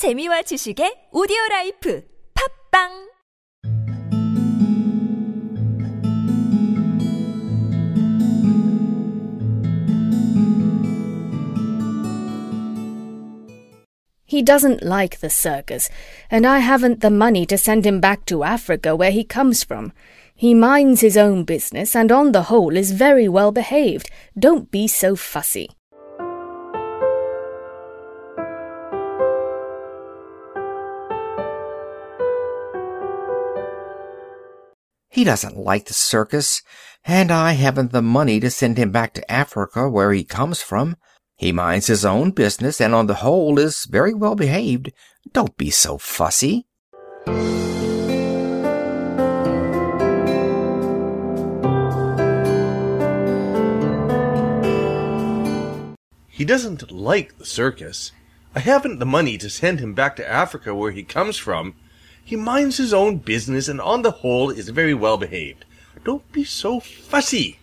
재미와 지식의 오디오 라이프 팟빵 He doesn't like the circus, and I haven't the money to send him back to Africa where he comes from. He minds his own business and on the whole is very well behaved. Don't be so fussy. He doesn't like the circus, and I haven't the money to send him back to Africa where he comes from. He minds his own business, and on the whole is very well behaved. Don't be so fussy. He doesn't like the circus. I haven't the money to send him back to Africa where he comes from. He minds his own business and on the whole is very well behaved. Don't be so fussy.